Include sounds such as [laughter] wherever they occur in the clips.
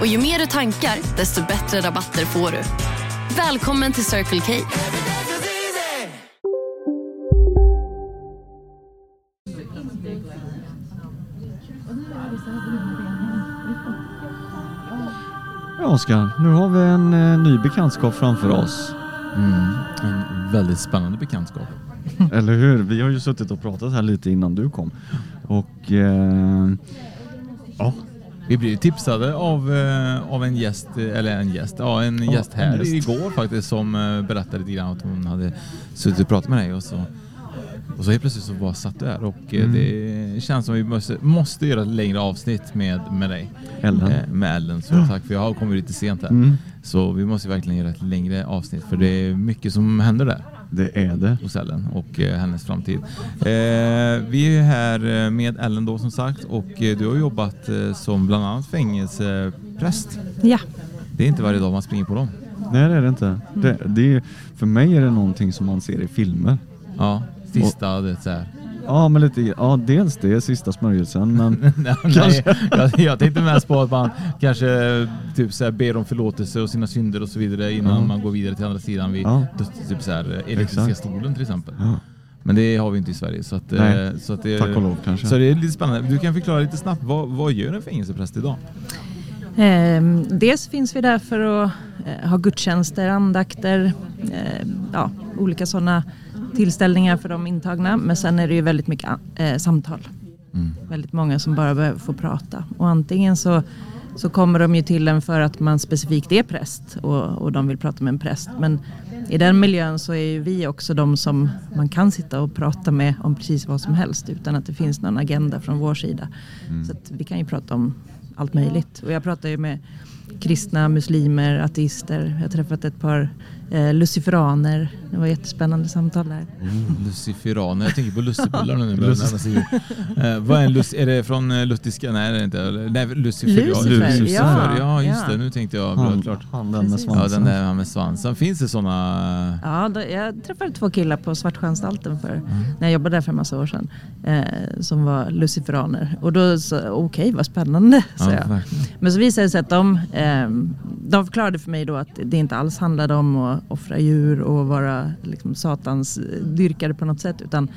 Och ju mer du tankar, desto bättre rabatter får du. Välkommen till Circle K. Ja, Oskar, nu har vi en eh, ny bekantskap framför oss. Mm, en väldigt spännande bekantskap. [laughs] Eller hur? Vi har ju suttit och pratat här lite innan du kom. Och eh, ja, Vi blev tipsade av, eh, av en gäst, eller en gäst, ja en Ja, gäst en här gäst. igår faktiskt som eh, berättade lite grann att hon hade suttit och pratat med dig och så, och så helt plötsligt så bara satt du här och eh, Mm. det känns som vi måste, måste göra ett längre avsnitt med, med dig. Ellen. Med Ellen, så tack för jag har kommit lite sent här. Mm, Så vi måste verkligen göra ett längre avsnitt för det är mycket som händer där. Det är det. hos Ellen och eh, hennes framtid. Eh, vi är här eh, med Ellen då som sagt och eh, du har jobbat som bland annat fängelsepräst. Ja, Det är inte varje dag man springer på dem. Nej, det är det inte. Det, det är, för mig är det någonting som man ser i filmer. Ja, sista det är så här. Ja, men lite, ja, dels det, sista smörjelsen, men [laughs] Nej, nej, [laughs] jag, jag tänkte mest på att man kanske typ så här, ber om förlåtelse och sina synder och så vidare innan Ja. man går vidare till andra sidan vid Ja. typ så här, elektriska Exakt. stolen till exempel. ja, Men det har vi inte i Sverige. Så att, eh, Nej, så att det, tack och lov kanske. Så det är lite spännande. Du kan förklara lite snabbt, vad, vad gör en fängelsepräst idag? ehm, dels finns vi där för att eh, ha gudstjänster, andakter, eh, ja, olika sådana tillställningar för de intagna. Men sen är det ju väldigt mycket eh, samtal. Mm. Väldigt många som bara behöver få prata. Och antingen så, så kommer de ju till en för att man specifikt är präst och, och de vill prata med en präst. Men i den miljön så är ju vi också de som man kan sitta och prata med om precis vad som helst utan att det finns någon agenda från vår sida. Så att vi kan ju prata om allt möjligt. Och jag pratar ju med kristna, muslimer, ateister. Jag har träffat ett par eh, luciferaner. Det var jättespännande samtal där. Luciferaner, jag tänker på lussebullar nu. [laughs] [laughs] Eh, vad är en lus? Är det från eh, luttiska? Nej det är inte. Nej, Lucifer. Lucifer, Lucifer. ja. ja just Ja. det. Nu tänkte jag. Bra, han, klart. han den med Precis. Ja, svansen. den där med svansen. Finns det sådana? Ja, då, jag träffade två killar på Svartsjöanstalten för, Mm. när jag jobbade där för en massa år sedan. Eh, som var luciferaner. Och då sa okej vad spännande, jag. verkligen. Men så visade det sig att de, eh, de förklarade för mig då att det inte alls handlade om att offra djur och vara liksom, satans dyrkare på något sätt. Utan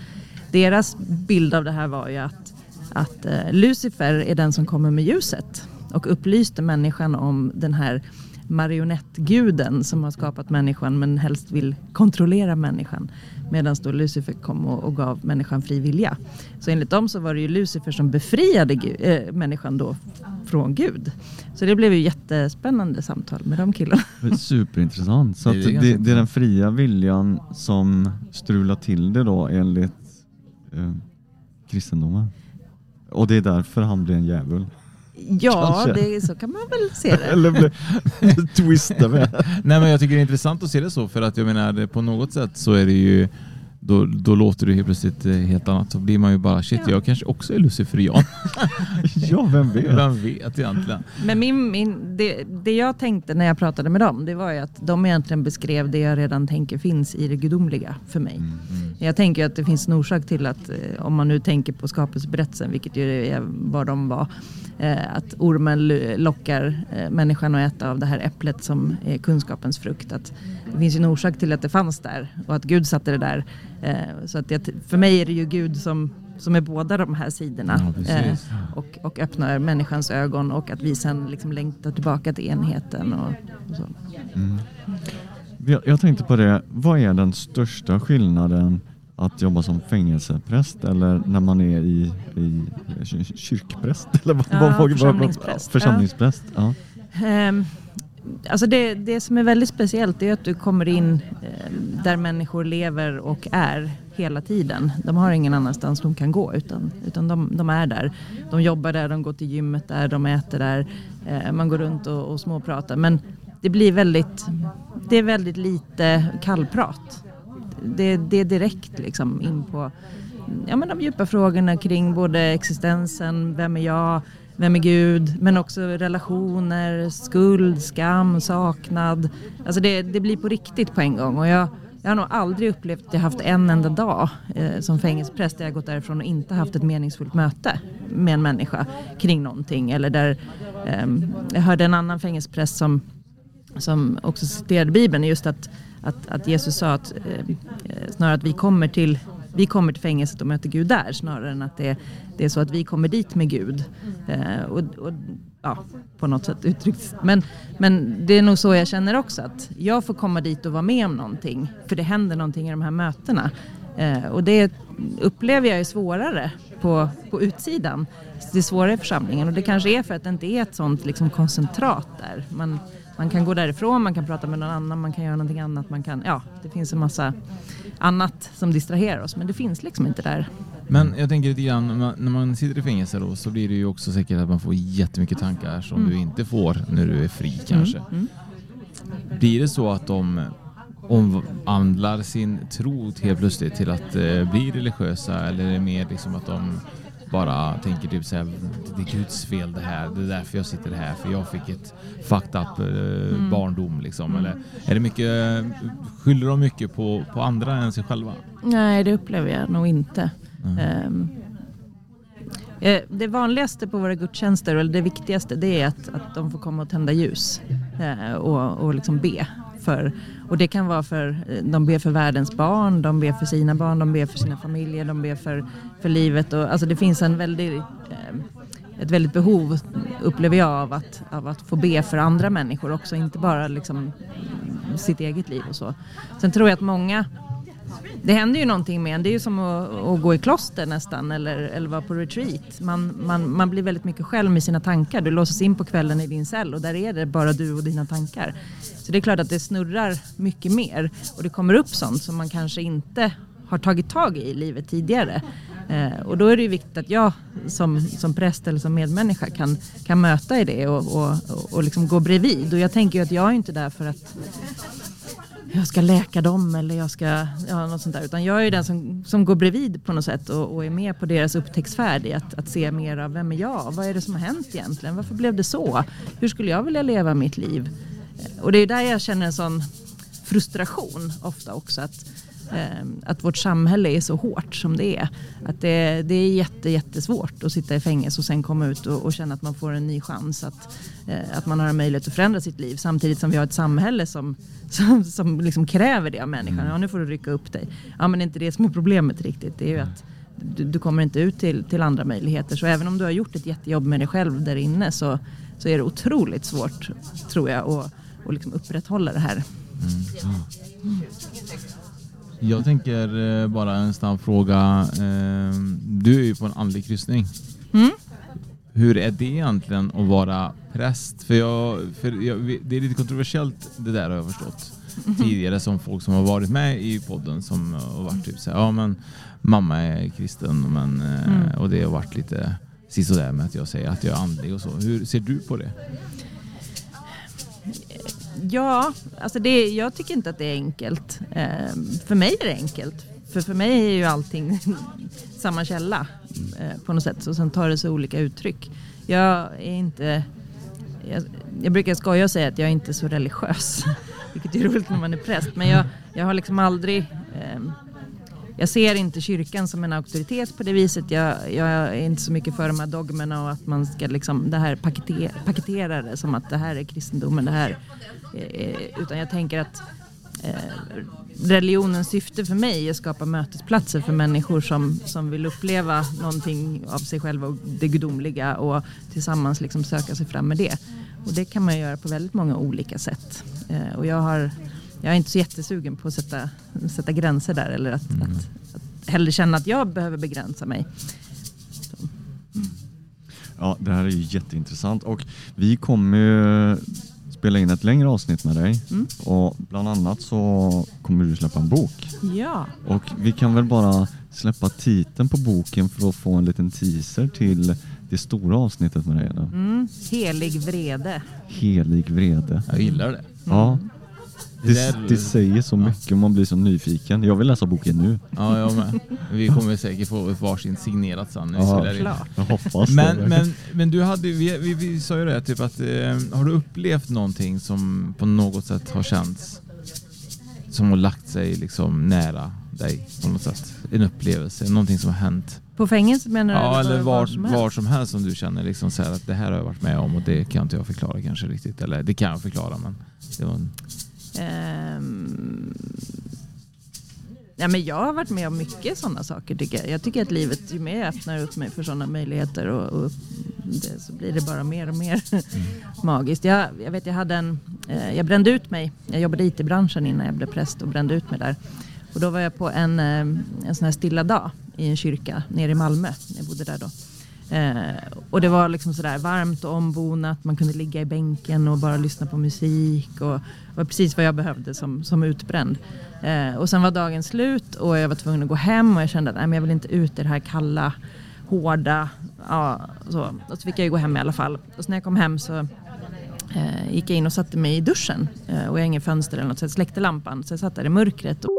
deras bild av det här var ju att, att eh, Lucifer är den som kommer med ljuset och upplyste människan om den här marionettguden som har skapat människan men helst vill kontrollera människan. Medan då Lucifer kom och, och gav människan fri vilja. Så enligt dem så var det ju Lucifer som befriade Gud, äh, människan då från Gud. Så det blev ju jättespännande samtal med de killarna. Superintressant. Så Det det, det, är den fria viljan som strular till det då enligt eh, kristendomen. Och det är därför han blir en djävul. Ja, det, så kan man väl se det. [laughs] Eller blir [laughs] twista med. Nej men jag tycker det är intressant att se det så för att jag menar på något sätt så är det ju då, då låter det helt plötsligt eh, helt annat. Så blir man ju bara shit, jag kanske också är luciferian. [laughs] Ja, vem vet? [laughs] Vem vet egentligen? Men min, min, det, det jag tänkte när jag pratade med dem, det var ju att de egentligen beskrev det jag redan tänker finns i det gudomliga för mig. Jag tänker att det finns en orsak till att, eh, om man nu tänker på skapelseberättelsen, vilket ju är vad de var, eh, att ormen lo- lockar människan att äta av det här äpplet som är kunskapens frukt. Att det finns ju en orsak till att det fanns där och att Gud satte det där. Eh, Så att jag, för mig är det ju Gud som, som är båda de här sidorna. Ja. Eh, och, och öppnar människans ögon och att vi sen liksom längtar tillbaka till enheten. Och, och så. Jag, jag tänkte på det, vad är den största skillnaden att jobba som fängelsepräst eller när man är i, i kyr- kyrkpräst? [laughs] Eller vad, Ja, vad, vad, församlingspräst. församlingspräst. Ja. Ehm, alltså det, det som är väldigt speciellt är att du kommer in eh, där människor lever och är hela tiden. De har ingen annanstans de kan gå utan, utan de, de är där. De jobbar där, de går till gymmet där, de äter där. Eh, man går runt och, och småpratar. Men det blir väldigt, det är väldigt lite kallprat. Det, det är direkt liksom in på ja, men de djupa frågorna kring både existensen, vem är jag, vem är Gud, men också relationer, skuld, skam, saknad. Alltså det, det blir på riktigt på en gång. Och jag, jag har nog aldrig upplevt att jag haft en enda dag eh, som fängelsepräst där jag gått därifrån och inte haft ett meningsfullt möte med en människa kring någonting. Eller där, eh, jag hörde en annan fängelsepräst som, som också citerade Bibeln, just att, att, att Jesus sa att eh, eh snarare att vi kommer till vi kommer till fängelset och möter Gud där snarare än att det, det är så att vi kommer dit med Gud. Eh, och, och, ja, på något sätt uttryckt. Men, men det är nog så jag känner också att jag får komma dit och vara med om någonting. För det händer någonting i de här mötena. Eh, och det upplever jag är svårare på, på utsidan. Det är svårare i församlingen och det kanske är för att det inte är ett sånt liksom, koncentrat där. Man, man kan gå därifrån, man kan prata med någon annan, man kan göra någonting annat. Man kan, ja, det finns en massa annat som distraherar oss men det finns liksom inte där. Men jag tänker lite grann, när man sitter i fängelse då, så blir det ju också säkert att man får jättemycket tankar som mm. du inte får när du är fri kanske. Mm. Mm. Blir det så att de omvandlar sin tro helt plötsligt till att eh, bli religiösa eller är det mer liksom att de bara tänker typ såhär, det är Guds fel det här, det är därför jag sitter här, för jag fick ett fucked up eh, mm. barndom liksom. Eller är det mycket, skyller de mycket på, på andra än sig själva? Nej, det upplever jag nog inte. Mm. Um, det vanligaste på våra gudstjänster, eller det viktigaste, det är att, att de får komma och tända ljus eh, och, och liksom be för. Och det kan vara för, eh, de ber för världens barn, de ber för sina barn, de ber för sina familjer, de ber för, för livet. Och, alltså det finns en väldigt, eh, ett väldigt behov, upplever jag, av att, av att få be för andra människor också, inte bara liksom sitt eget liv och så. Sen tror jag att många det händer ju någonting med en. Det är ju som att, att, gå i kloster nästan eller, eller vara på retreat. Man, man, man blir väldigt mycket själv med sina tankar. Du låses in på kvällen i din cell och där är det bara du och dina tankar. Så det är klart att det snurrar mycket mer och det kommer upp sånt som man kanske inte har tagit tag i i livet tidigare. Eh, och då är det ju viktigt att jag som, som präst eller som medmänniska kan, kan möta i det och, och, och liksom gå bredvid. Och jag tänker ju att jag är inte där för att jag ska läka dem eller jag ska, ja, något sånt där. Utan jag är den som, som går bredvid på något sätt och, och är med på deras upptäcktsfärd i att, att se mer av vem är jag? Vad är det som har hänt egentligen? Varför blev det så? Hur skulle jag vilja leva mitt liv? Och det är där jag känner en sån frustration ofta också. Att, att vårt samhälle är så hårt som det är. Att det, det är jätte, jättesvårt att sitta i fängelse och sen komma ut och, och känna att man får en ny chans. Att, eh, att man har en möjlighet att förändra sitt liv. Samtidigt som vi har ett samhälle som, [laughs] som, som liksom kräver det av människan. Mm. Ja, nu får du rycka upp dig. Ja, men det är inte det som är problemet riktigt. Det är ju att du, du, kommer inte ut till, till andra möjligheter. Så även om du har gjort ett jättejobb med dig själv där inne så, så är det otroligt svårt, tror jag, att, att liksom upprätthålla det här. Mm. Mm. Jag tänker eh, bara en snabb fråga. Eh, du är ju på en andlig kryssning. Mm. Hur är det egentligen att vara präst? För, jag, för jag, det är lite kontroversiellt det där har jag förstått. Mm. Tidigare som folk som har varit med i podden som har varit typ så här, ja men mamma är kristen men, eh, mm. och det har varit lite sisådär med att jag säger att jag är andlig och så. Hur ser du på det? Ja, alltså det, jag tycker inte att det är enkelt. Eh, för mig är det enkelt. För för mig är ju allting [laughs] samma källa eh, på något sätt. Så sen tar det sig olika uttryck. Jag är inte... Jag, jag brukar skoja och säga att jag är inte så religiös. [laughs] Vilket är roligt när man är präst. Men jag, jag har liksom aldrig... Ehm, jag ser inte kyrkan som en auktoritet på det viset. Jag, jag är inte så mycket för de här dogmerna och att man ska liksom det här paketera, paketera det som att det här är kristendomen. Det här Eh, utan jag tänker att eh, religionens syfte för mig är att skapa mötesplatser för människor som, som vill uppleva någonting av sig själva och det gudomliga och tillsammans liksom söka sig fram med det. Och det kan man göra på väldigt många olika sätt. Eh, och jag, har, jag är inte så jättesugen på att sätta, sätta gränser där eller att, mm. att, att hellre känna att jag behöver begränsa mig. Ja, det här är ju jätteintressant och vi kommer spela in ett längre avsnitt med dig Mm. och bland annat så kommer du släppa en bok. Ja, Och vi kan väl bara släppa titeln på boken för att få en liten teaser till det stora avsnittet med dig. Mm. Helig vrede. Helig vrede. Jag gillar det. Ja. Det Det, säger så mycket och man blir så nyfiken. Jag vill läsa boken nu. Ja, jag med. Vi kommer säkert få varsin signerat sen Ja. Klart. Jag hoppas Men, det. men, men du hade, vi, vi, vi sa ju det, typ att eh, har du upplevt någonting som på något sätt har känts som har lagt sig liksom nära dig på något sätt? En upplevelse, någonting som har hänt? På fängelset menar du? Ja, eller var, som helst? var som helst som du känner liksom så här att det här har jag varit med om och det kan inte jag förklara kanske riktigt. Eller det kan jag förklara men det var en, Ehm, ja, men jag har varit med om mycket sådana saker tycker jag. Jag tycker att livet, ju mer jag öppnar upp mig för sådana möjligheter och, och det, så blir det bara mer och mer [laughs] magiskt. Jag, jag vet, jag hade en, eh, jag brände ut mig. Jag jobbade i IT-branschen innan jag blev präst och brände ut mig där. Och då var jag på en, eh, en sån här stilla dag i en kyrka nere i Malmö. Jag bodde där då. Eh, och det var liksom sådär varmt och ombonat. Man kunde ligga i bänken och bara lyssna på musik. Och det var precis vad jag behövde som, som utbränd. Eh, och sen var dagen slut och jag var tvungen att gå hem och jag kände att nej, men jag vill inte ut i det här kalla, hårda. Ja, så. Och så fick jag ju gå hem i alla fall. Och så när jag kom hem så eh, gick jag in och satte mig i duschen. Eh, och jag har inget fönster eller något så jag släckte lampan. Så jag satt där i mörkret. Och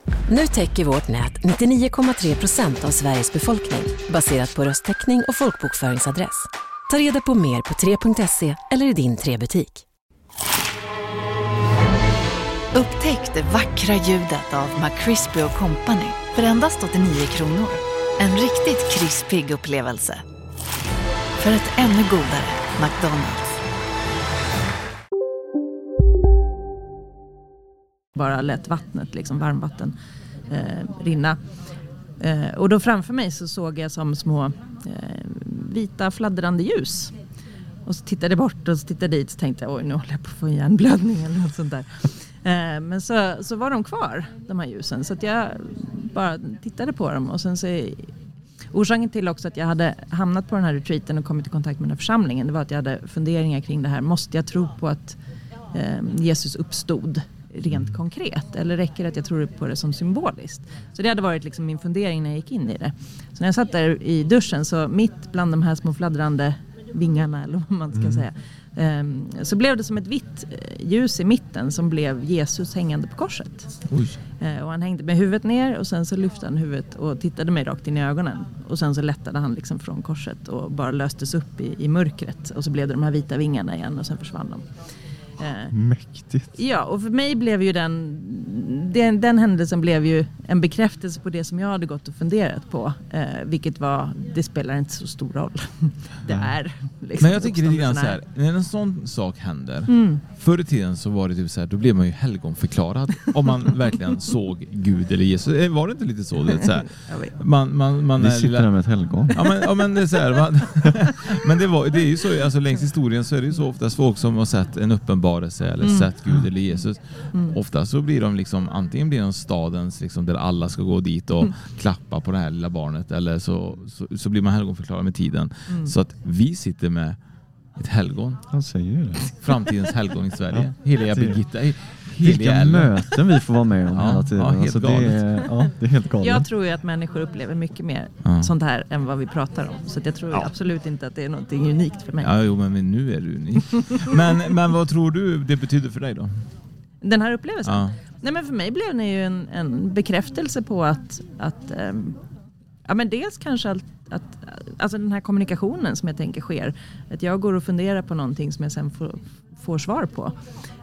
Nu täcker vårt nät 99,3 procent av Sveriges befolkning baserat på röstteckning och folkbokföringsadress. Ta reda på mer på 3.se eller i din 3-butik. Upptäck det vackra ljudet av McCrispy Company för endast 89 kronor. En riktigt krispig upplevelse. För ett ännu godare McDonalds. bara lät vattnet, liksom varmvatten, eh, rinna. Eh, och då framför mig så såg jag som små eh, vita fladdrande ljus. Och så tittade jag bort och så tittade jag dit och tänkte oj nu håller jag på att få en hjärnblödning [laughs] eller något sånt där. Eh, men så, så var de kvar, de här ljusen. Så att jag bara tittade på dem och sen så Orsaken till också att jag hade hamnat på den här retreaten och kommit i kontakt med den här församlingen det var att jag hade funderingar kring det här. Måste jag tro på att eh, Jesus uppstod rent konkret eller räcker det att jag tror på det som symboliskt? Så det hade varit liksom min fundering när jag gick in i det. Så när jag satt där i duschen så mitt bland de här små fladdrande vingarna eller vad man ska säga ehm, så blev det som ett vitt eh, ljus i mitten som blev Jesus hängande på korset. oj, Eh, Och han hängde med huvudet ner och sen så lyfte han huvudet och tittade mig rakt in i ögonen. Och sen så lättade han liksom från korset och bara löstes upp i, i mörkret. Och så blev det de här vita vingarna igen och sen försvann de. Eh, Mäktigt. Ja, och för mig blev ju den, den, den händelsen blev ju en bekräftelse på det som jag hade gått och funderat på. Eh, vilket var, det spelar inte så stor roll. [laughs] det är liksom Men jag tycker lite grann så här, när en sån sak händer. Mm. Förr i tiden så var det typ så här, då blev man ju helgonförklarad [laughs] om man verkligen såg Gud eller Jesus. Eh, Var det inte lite så? Du vet, så här? [laughs] Man, man, man Vi är sitter lilla- här med ett helgon. Ja men, ja, men det är så här, va? Men det, var, det är ju så, alltså längs historien så är det ju så oftast folk som har sett en uppenbarelse eller Mm. sett Gud eller Jesus. Ofta så blir de liksom, antingen blir de stadens liksom, där alla ska gå dit och Mm. klappa på det här lilla barnet eller så, så, så blir man helgonförklarad med tiden. Mm. Så att vi sitter med ett helgon, Han säger det. framtidens helgon i Sverige. Heliga Det- Birgitta. Vilka möten vi får vara med om [laughs] Ja, hela tiden. ja, helt alltså det, är, ja, det är helt galet. Jag tror ju att människor upplever mycket mer Ja. sånt här än vad vi pratar om. Så att jag tror Ja. absolut inte att det är någonting unikt för mig. Ja, jo, men nu är du unik. [laughs] men, men vad tror du det betyder för dig då? Den här upplevelsen? Ja. Nej men för mig blev den ju en, en bekräftelse på att, att ehm, ja men dels kanske att, att, alltså den här kommunikationen som jag tänker sker. Att jag går och funderar på någonting som jag sen får, får svar på.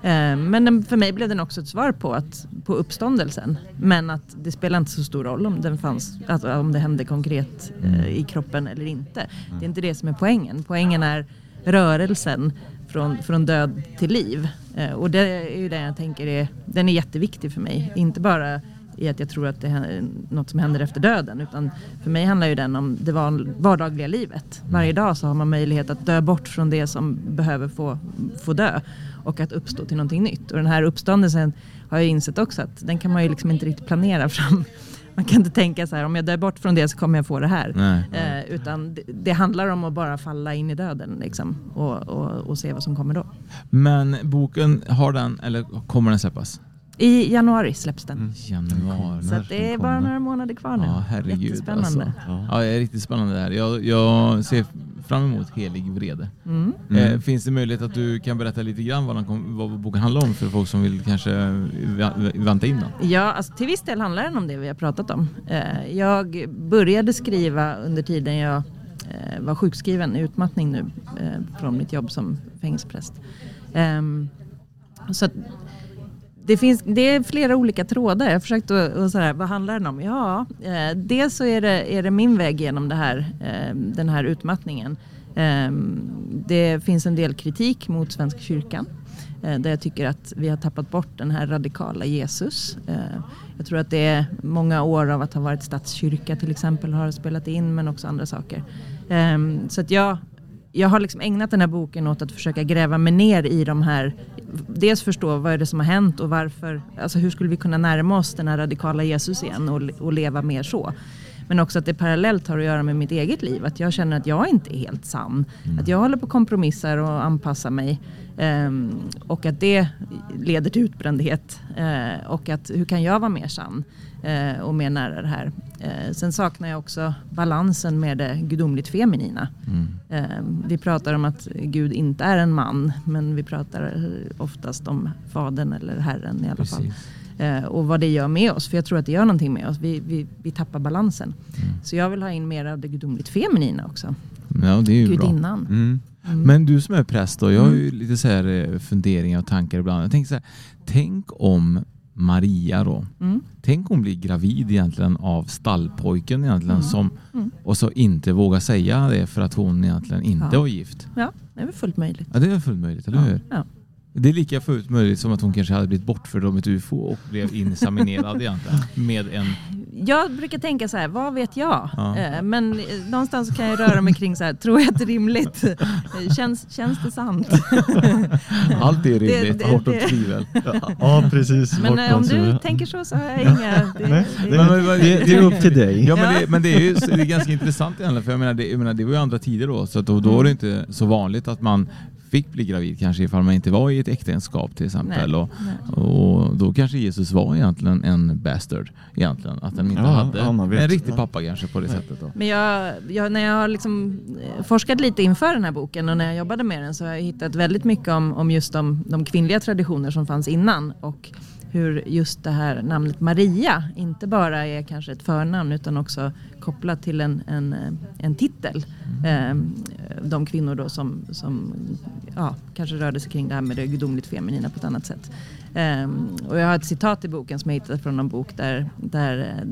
Eh, men den, för mig blev den också ett svar på, att, på uppståndelsen. Men att det spelar inte så stor roll om den fanns, alltså om det hände konkret eh, i kroppen eller inte. Det är inte det som är poängen. Poängen är rörelsen från, från död till liv. Eh, och det är ju det jag tänker är, den är jätteviktig för mig. Inte bara i att jag tror att det är något som händer efter döden. Utan för mig handlar ju den om det vardagliga livet. Varje dag så har man möjlighet att dö bort från det som behöver få, få dö. Och att uppstå till någonting nytt. Och den här uppståndelsen har jag insett också att den kan man ju liksom inte riktigt planera fram. [laughs] Man kan inte tänka så här, om jag dör bort från det så kommer jag få det här. Nej, nej. Eh, utan det, det, handlar om att bara falla in i döden liksom, och, och, och, se vad som kommer då. Men boken, har den, eller kommer den släppas? I januari släpps den. Mm. Januari. Så det är bara några månader kvar nu. Ja, herregud. Jättespännande. Alltså. Ja. ja, det är riktigt spännande det här. Jag, jag ser fram emot Helig vrede. Mm. Eh, mm. finns det möjlighet att du kan berätta lite grann vad, kom, vad boken handlar om för folk som vill kanske vänta in den? Ja, alltså, till viss del handlar den om det vi har pratat om. Eh, jag började skriva under tiden jag eh, var sjukskriven, utmattning nu eh, från mitt jobb som fängelsepräst. Ehm, så att, det, finns, det är flera olika trådar. Jag har försökt att, och så vad handlar den om? Ja, eh, dels så är det, är det min väg genom det här, eh, den här utmattningen. Eh, det finns en del kritik mot Svenska kyrkan. Eh, där jag tycker att vi har tappat bort den här radikala Jesus. Eh, jag tror att det är många år av att ha varit statskyrka till exempel har spelat in men också andra saker. Eh, så att jag jag har liksom ägnat den här boken åt att försöka gräva mig ner i de här, dels förstå vad är det som har hänt och varför, alltså hur skulle vi kunna närma oss den här radikala Jesus igen och, och leva mer så. Men också att det parallellt har att göra med mitt eget liv. Att jag känner att jag inte är helt sann. Mm. Att jag håller på att kompromissa och anpassa mig. Um, och att det leder till utbrändhet. Uh, och att hur kan jag vara mer sann? Uh, och mer nära det här. Uh, sen saknar jag också balansen med det gudomligt feminina. Mm. Vi pratar om att Gud inte är en man. Men vi pratar oftast om fadern eller Herren i alla Precis. fall. Eh, och vad det gör med oss. För jag tror att det gör någonting med oss. Vi, vi, vi tappar balansen. Mm. Så jag vill ha in mer av det gudomligt feminina också. Ja, det är ju Gudinnan. Bra. Mm. Mm. Men du som är präst då, jag har ju mm. lite så här eh, funderingar och tankar ibland. Jag tänker så här, tänk om Maria då. Mm. Tänk om hon blir gravid egentligen av stallpojken egentligen mm. som mm. och så inte vågar säga det för att hon egentligen inte ja. var gift. Ja, det är väl fullt möjligt. Ja, det är fullt möjligt, eller hur? Ja. Det är lika fullt möjligt som att hon kanske hade blivit bortförd av ett UFO och blev inseminerad [laughs] egentligen med en... Jag brukar tänka så här, vad vet jag? Ja. Eh, men eh, någonstans kan jag röra mig kring så här, tror jag att det är rimligt? Känns, känns det sant? [laughs] Allt är rimligt, bortom tvivel. Ja, precis. Men eh, om du tänker så så har jag inga... Det, det, det, det är upp till dig. Ja, men det, men det är ju det är ganska intressant egentligen, för jag menar, det, jag menar, det var ju andra tider då, så då, då var det inte så vanligt att man fick bli gravid kanske ifall man inte var i ett äktenskap till exempel. Nej, och, nej. och, då kanske Jesus var egentligen en bastard. Egentligen. Att han inte ja, hade ja, en riktig pappa kanske på det nej. sättet. Då. Men jag, jag, när jag har liksom eh, forskat lite inför den här boken och när jag jobbade med den så har jag hittat väldigt mycket om, om just de, de kvinnliga traditioner som fanns innan. Och hur just det här namnet Maria inte bara är kanske ett förnamn utan också kopplat till en, en, en titel. Mm. De kvinnor då som, som ja, kanske rörde sig kring det här med det gudomligt feminina på ett annat sätt. Ehm, och jag har ett citat i boken som jag hittade från en bok där, där,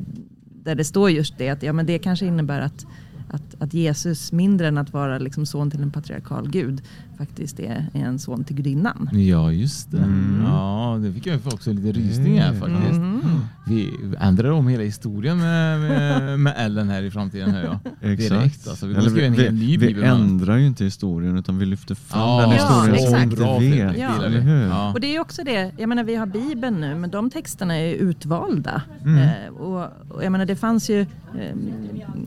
där det står just det att ja, men det kanske innebär att att, att Jesus, mindre än att vara liksom son till en patriarkal gud, faktiskt är, är en son till gudinnan. Ja, just det. Mm. Ja, det fick jag också lite rysningar mm. faktiskt. Mm. Vi ändrar om hela historien med, med, med Ellen här i framtiden. Här, ja. Direkt. Alltså, vi, Eller vi, en hel ny vi, vi ändrar ju inte historien utan vi lyfter fram ja, den historien ja, som inte vet. Ja. Ja. Och det är också det, jag menar vi har Bibeln nu men de texterna är utvalda. Mm. Eh, och, och, jag menar det fanns ju, eh,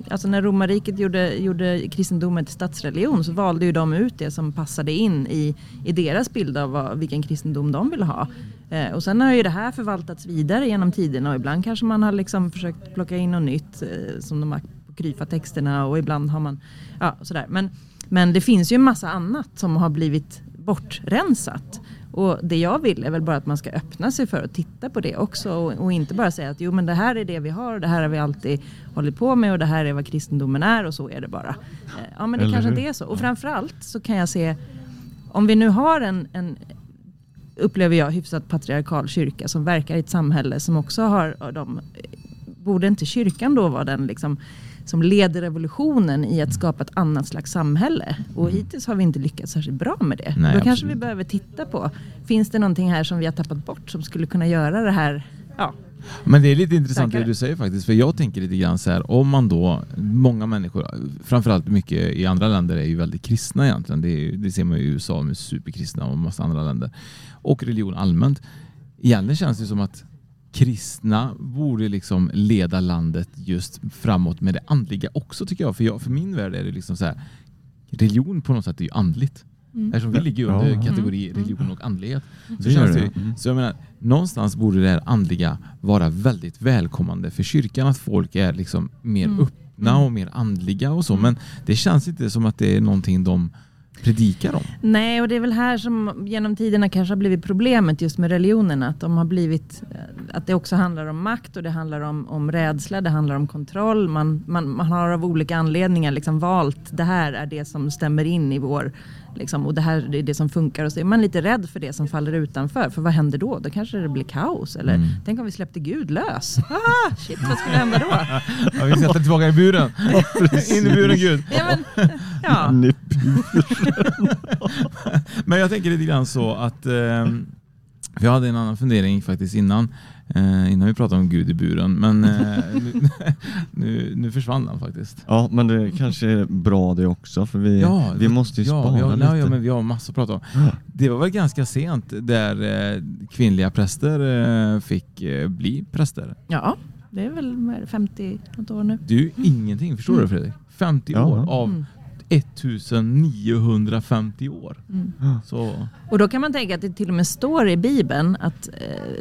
alltså när romarriket gjorde, gjorde kristendomen till statsreligion så valde ju de ut det som passade in i, i deras bild av vad, vilken kristendom de vill ha. Eh, och sen har ju det här förvaltats vidare genom tiderna och ibland kanske man har liksom försökt plocka in något nytt eh, som de har på kryfa-texterna och ibland har man, ja sådär. Men, men det finns ju en massa annat som har blivit bortrensat. Och det jag vill är väl bara att man ska öppna sig för att titta på det också och, och, inte bara säga att jo men det här är det vi har och det här har vi alltid hållit på med och det här är vad kristendomen är och så är det bara. Eh, ja men det Eller kanske inte är så. Och framförallt så kan jag se om vi nu har en, en upplever jag, hyfsat patriarkal kyrka som verkar i ett samhälle som också har de, borde inte kyrkan då vara den liksom som leder revolutionen i att skapa ett annat slags samhälle. Och hittills har vi inte lyckats särskilt bra med det. Nej, Då kanske absolut. vi behöver titta på, finns det någonting här som vi har tappat bort som skulle kunna göra det här ja, Men det är lite intressant Starkare. det du säger faktiskt, för jag tänker lite grann så här, om man då, många människor, framförallt mycket i andra länder är ju väldigt kristna egentligen. Det, är, det ser man i USA med superkristna och massa andra länder. Och religion allmänt. Egentligen känns det som att kristna borde liksom leda landet just framåt med det andliga också tycker jag. För, jag, för min värld är det liksom så här, religion på något sätt är ju andligt. Eftersom vi ligger under Ja. kategori religion och andlighet. Så, Det känns det, Mm. så jag menar, någonstans borde det här andliga vara väldigt välkommande för kyrkan att folk är liksom mer Mm. öppna och mer andliga och så. Men det känns inte som att det är någonting de predikar om. Nej, och det är väl här som genom tiderna kanske har blivit problemet just med religionerna. Att de har blivit, eh, att det också handlar om makt och det handlar om, om rädsla, det handlar om kontroll. Man, man, man har av olika anledningar liksom valt, det här är det som stämmer in i vår, liksom, och det här är det som funkar. Och så är man lite rädd för det som faller utanför. För vad händer då? Då kanske det blir kaos. Eller Mm. tänk om vi släppte Gud lös? [laughs] Ah, shit, vad skulle hända då? Ja, vi sätter tillbaka i buren. In i buren Gud. Ja, men, ja. [laughs] Men jag tänker lite grann så att eh, för jag hade en annan fundering faktiskt innan, eh, innan vi pratade om Gud i buren. Men eh, [laughs] nu, nu, nu försvann den faktiskt. Ja, men det kanske är bra det också för vi, vi måste ju ja, spara ja, lite. Ja, ja, men vi har massor att prata om. Ja. Det var väl ganska sent där eh, kvinnliga präster eh, fick eh, bli präster. ja, det är väl vad är det, 50 något år nu. Det är ju ingenting, förstår du Fredrik? 50 Ja. år av Mm. 1950 år. Mm. Så, Och då kan man tänka att det till och med står i Bibeln att eh,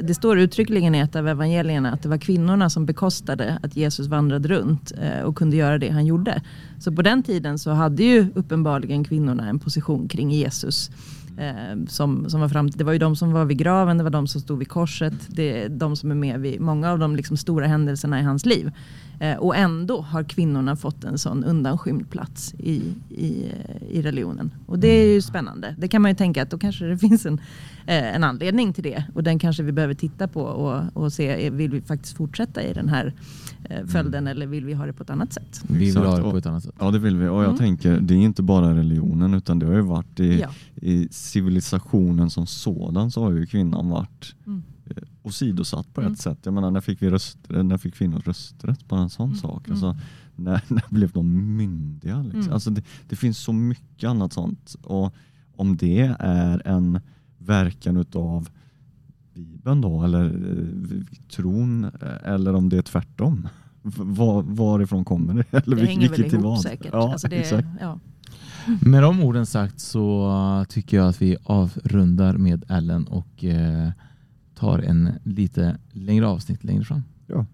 det står uttryckligen i ett av evangelierna att det var kvinnorna som bekostade att Jesus vandrade runt eh, och kunde göra det han gjorde. Så på den tiden så hade ju uppenbarligen kvinnorna en position kring Jesus. Eh, som, som var fram det var ju de som var vid graven, det var de som stod vid korset, det är de som är med vid många av de liksom stora händelserna i hans liv. Eh, och ändå har kvinnorna fått en sån undanskymd plats i, i, eh, i religionen. Och det är ju spännande. Det kan man ju tänka att då kanske det [laughs] finns en, eh, en anledning till det. Och den kanske vi behöver titta på och, och se, vill vi faktiskt fortsätta i den här eh, följden eller vill vi ha det på ett annat sätt? vi vill ha det på ett annat sätt. Ja det vill vi och jag Mm. tänker det är inte bara religionen utan det har ju varit i, Ja. i civilisationen som sådan så har ju kvinnan varit Mm. eh, åsidosatt på Mm. ett sätt. Jag menar när fick vi rösträtt, när fick kvinnor rösträtt? Bara en sån Mm. sak. Mm. Alltså, när, [laughs] när blev de myndiga? Liksom? Mm. Alltså, det, det finns så mycket annat sånt och om det är en verkan utav Bibeln då eller eh, tron eh, eller om det är tvärtom. Var, varifrån kommer det? [laughs] Eller Det hänger väl vilket ihop vad? säkert. Ja, Alltså det, exakt. ja. Med de orden sagt så tycker jag att vi avrundar med Ellen och eh, tar en lite längre avsnitt längre fram. Ja.